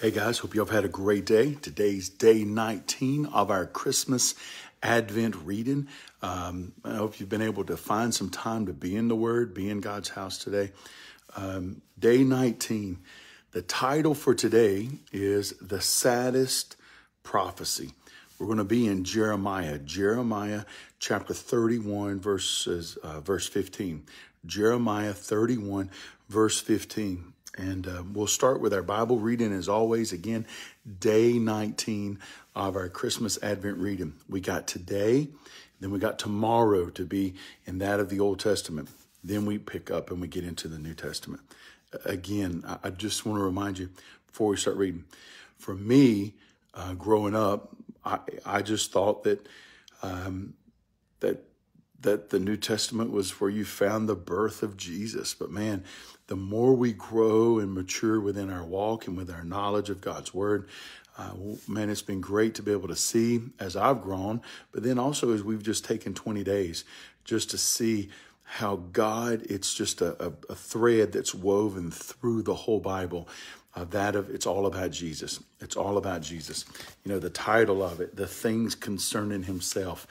Hey guys, hope you have had a great day. Today's day 19 of our Christmas Advent reading. Um, I hope you've been able to find some time to be in the Word, be in God's house today. Um, day 19. The title for today is The Saddest Prophecy. We're going to be in Jeremiah, Jeremiah chapter 31, verses, uh, verse 15. Jeremiah 31, verse 15. And uh, we'll start with our Bible reading as always. Again, day 19 of our Christmas Advent reading. We got today, then we got tomorrow to be in that of the Old Testament. Then we pick up and we get into the New Testament. Again, I just want to remind you before we start reading. For me, uh, growing up, I, I just thought that um, that that the New Testament was where you found the birth of Jesus. But man, the more we grow and mature within our walk and with our knowledge of God's word, uh, man, it's been great to be able to see as I've grown, but then also as we've just taken 20 days just to see how God, it's just a, a, a thread that's woven through the whole Bible. Uh, that of it's all about Jesus. It's all about Jesus. You know, the title of it, The Things Concerning Himself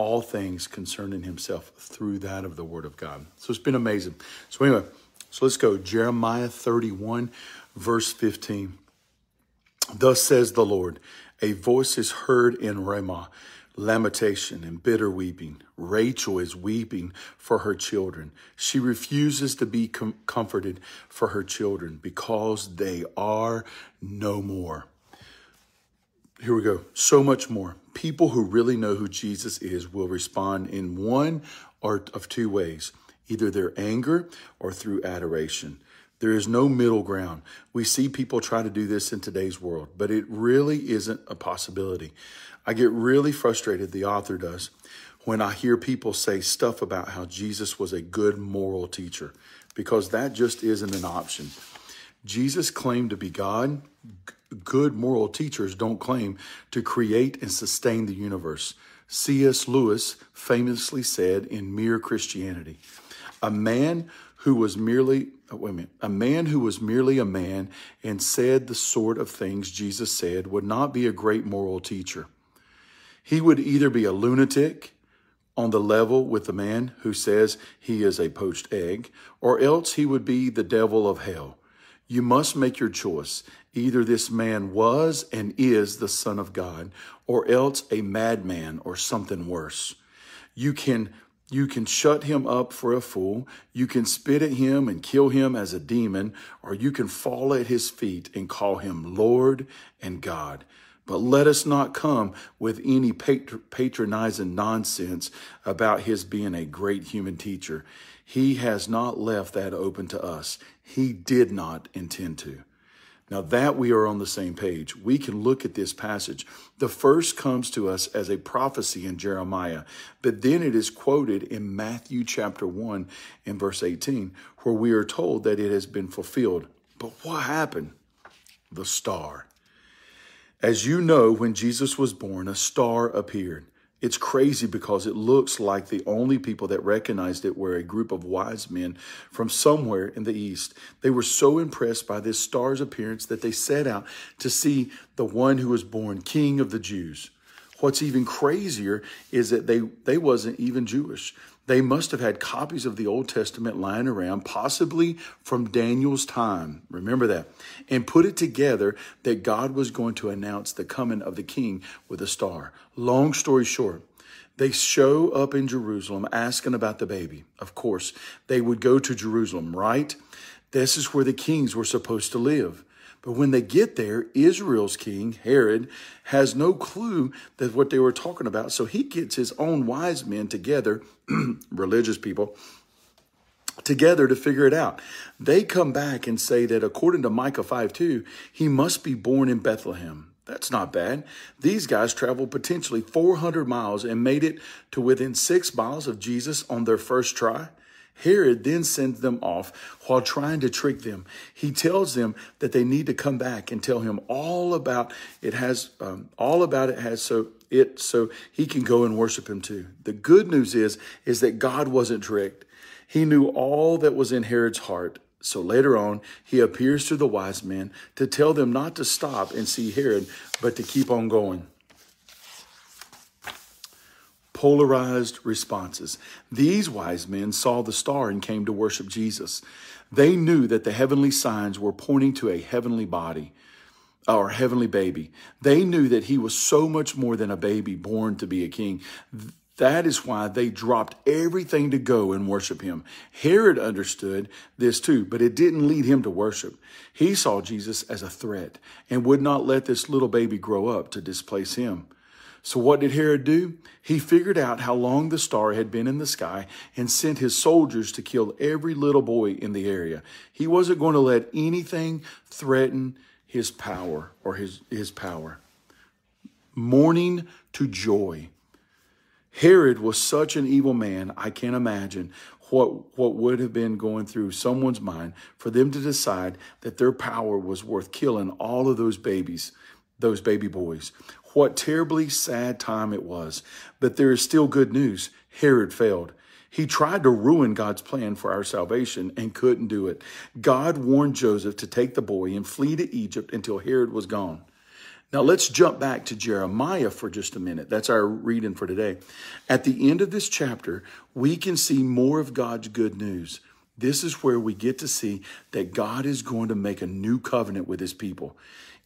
all things concerning himself through that of the word of God. So it's been amazing. So anyway, so let's go. Jeremiah 31, verse 15. Thus says the Lord, a voice is heard in Ramah, lamentation and bitter weeping. Rachel is weeping for her children. She refuses to be com- comforted for her children because they are no more. Here we go. So much more. People who really know who Jesus is will respond in one or of two ways either their anger or through adoration. There is no middle ground. We see people try to do this in today's world, but it really isn't a possibility. I get really frustrated, the author does, when I hear people say stuff about how Jesus was a good moral teacher, because that just isn't an option. Jesus claimed to be God. Good moral teachers don't claim to create and sustain the universe. C.S. Lewis famously said in Mere Christianity, a man who was merely oh, wait a minute, a man who was merely a man and said the sort of things Jesus said would not be a great moral teacher. He would either be a lunatic on the level with the man who says he is a poached egg, or else he would be the devil of hell. You must make your choice. Either this man was and is the Son of God, or else a madman or something worse. You can you can shut him up for a fool. You can spit at him and kill him as a demon, or you can fall at his feet and call him Lord and God. But let us not come with any patronizing nonsense about his being a great human teacher. He has not left that open to us. He did not intend to. Now that we are on the same page, we can look at this passage. The first comes to us as a prophecy in Jeremiah, but then it is quoted in Matthew chapter 1 and verse 18, where we are told that it has been fulfilled. But what happened? The star. As you know, when Jesus was born, a star appeared. It's crazy because it looks like the only people that recognized it were a group of wise men from somewhere in the east. They were so impressed by this star's appearance that they set out to see the one who was born king of the Jews. What's even crazier is that they, they wasn't even Jewish. They must have had copies of the Old Testament lying around, possibly from Daniel's time. Remember that. And put it together that God was going to announce the coming of the king with a star. Long story short, they show up in Jerusalem asking about the baby. Of course, they would go to Jerusalem, right? This is where the kings were supposed to live. But when they get there, Israel's king, Herod, has no clue that what they were talking about. So he gets his own wise men together, religious people, together to figure it out. They come back and say that according to Micah 5 2, he must be born in Bethlehem. That's not bad. These guys traveled potentially 400 miles and made it to within six miles of Jesus on their first try. Herod then sends them off while trying to trick them. He tells them that they need to come back and tell him all about it has um, all about it has so it so he can go and worship him too. The good news is is that God wasn't tricked. He knew all that was in Herod's heart So later on, he appears to the wise men to tell them not to stop and see Herod, but to keep on going. Polarized responses. These wise men saw the star and came to worship Jesus. They knew that the heavenly signs were pointing to a heavenly body or heavenly baby. They knew that he was so much more than a baby born to be a king. That is why they dropped everything to go and worship him. Herod understood this too, but it didn't lead him to worship. He saw Jesus as a threat and would not let this little baby grow up to displace him. So what did Herod do? He figured out how long the star had been in the sky and sent his soldiers to kill every little boy in the area. He wasn't going to let anything threaten his power or his, his power. Mourning to joy. Herod was such an evil man, I can't imagine what, what would have been going through someone's mind for them to decide that their power was worth killing all of those babies, those baby boys. What terribly sad time it was. But there is still good news. Herod failed. He tried to ruin God's plan for our salvation and couldn't do it. God warned Joseph to take the boy and flee to Egypt until Herod was gone. Now let's jump back to Jeremiah for just a minute. That's our reading for today. At the end of this chapter, we can see more of God's good news. This is where we get to see that God is going to make a new covenant with his people.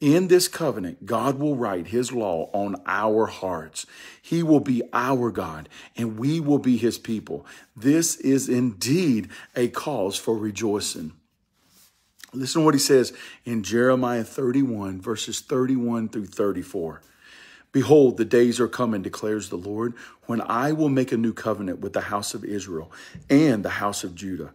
In this covenant, God will write his law on our hearts. He will be our God and we will be his people. This is indeed a cause for rejoicing. Listen to what he says in Jeremiah 31, verses 31 through 34. Behold, the days are coming, declares the Lord, when I will make a new covenant with the house of Israel and the house of Judah.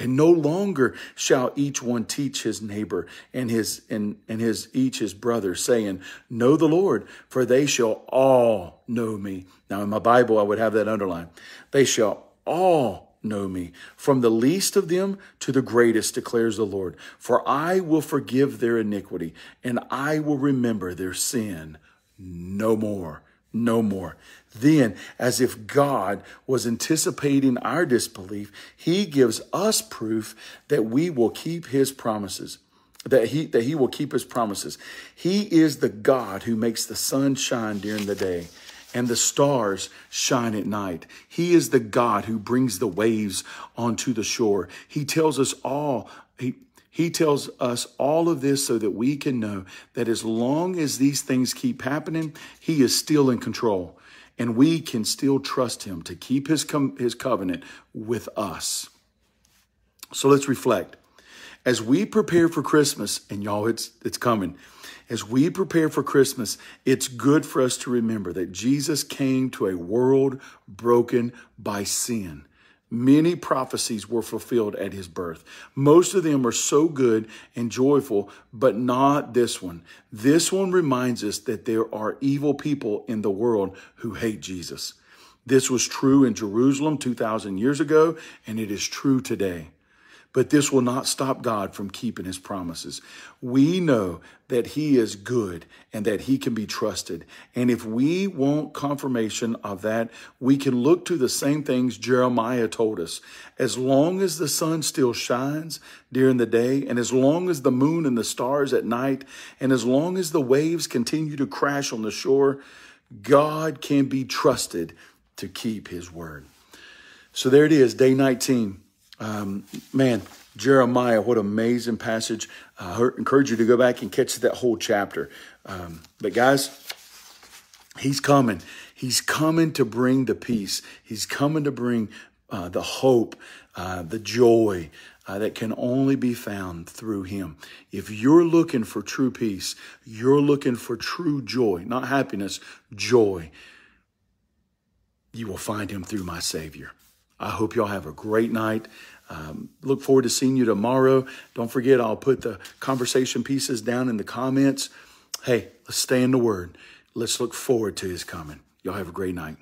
And no longer shall each one teach his neighbor and his and, and his each his brother, saying, Know the Lord, for they shall all know me. Now in my Bible, I would have that underlined. They shall all know me, from the least of them to the greatest, declares the Lord. For I will forgive their iniquity, and I will remember their sin no more. No more. Then, as if God was anticipating our disbelief, he gives us proof that we will keep his promises that he that he will keep his promises. He is the God who makes the sun shine during the day and the stars shine at night. He is the God who brings the waves onto the shore. He tells us all, he, he tells us all of this so that we can know that as long as these things keep happening, He is still in control. And we can still trust Him to keep His, com- his covenant with us. So let's reflect. As we prepare for Christmas, and y'all, it's, it's coming as we prepare for Christmas, it's good for us to remember that Jesus came to a world broken by sin. Many prophecies were fulfilled at his birth. Most of them are so good and joyful, but not this one. This one reminds us that there are evil people in the world who hate Jesus. This was true in Jerusalem 2,000 years ago, and it is true today. But this will not stop God from keeping his promises. We know that he is good and that he can be trusted. And if we want confirmation of that, we can look to the same things Jeremiah told us. As long as the sun still shines during the day, and as long as the moon and the stars at night, and as long as the waves continue to crash on the shore, God can be trusted to keep his word. So there it is, day 19. Um, man, Jeremiah, what amazing passage. I encourage you to go back and catch that whole chapter. Um, but guys, he's coming. He's coming to bring the peace. He's coming to bring uh, the hope, uh, the joy uh, that can only be found through him. If you're looking for true peace, you're looking for true joy, not happiness, joy, you will find him through my Savior. I hope y'all have a great night. Um, look forward to seeing you tomorrow. Don't forget, I'll put the conversation pieces down in the comments. Hey, let's stay in the Word. Let's look forward to His coming. Y'all have a great night.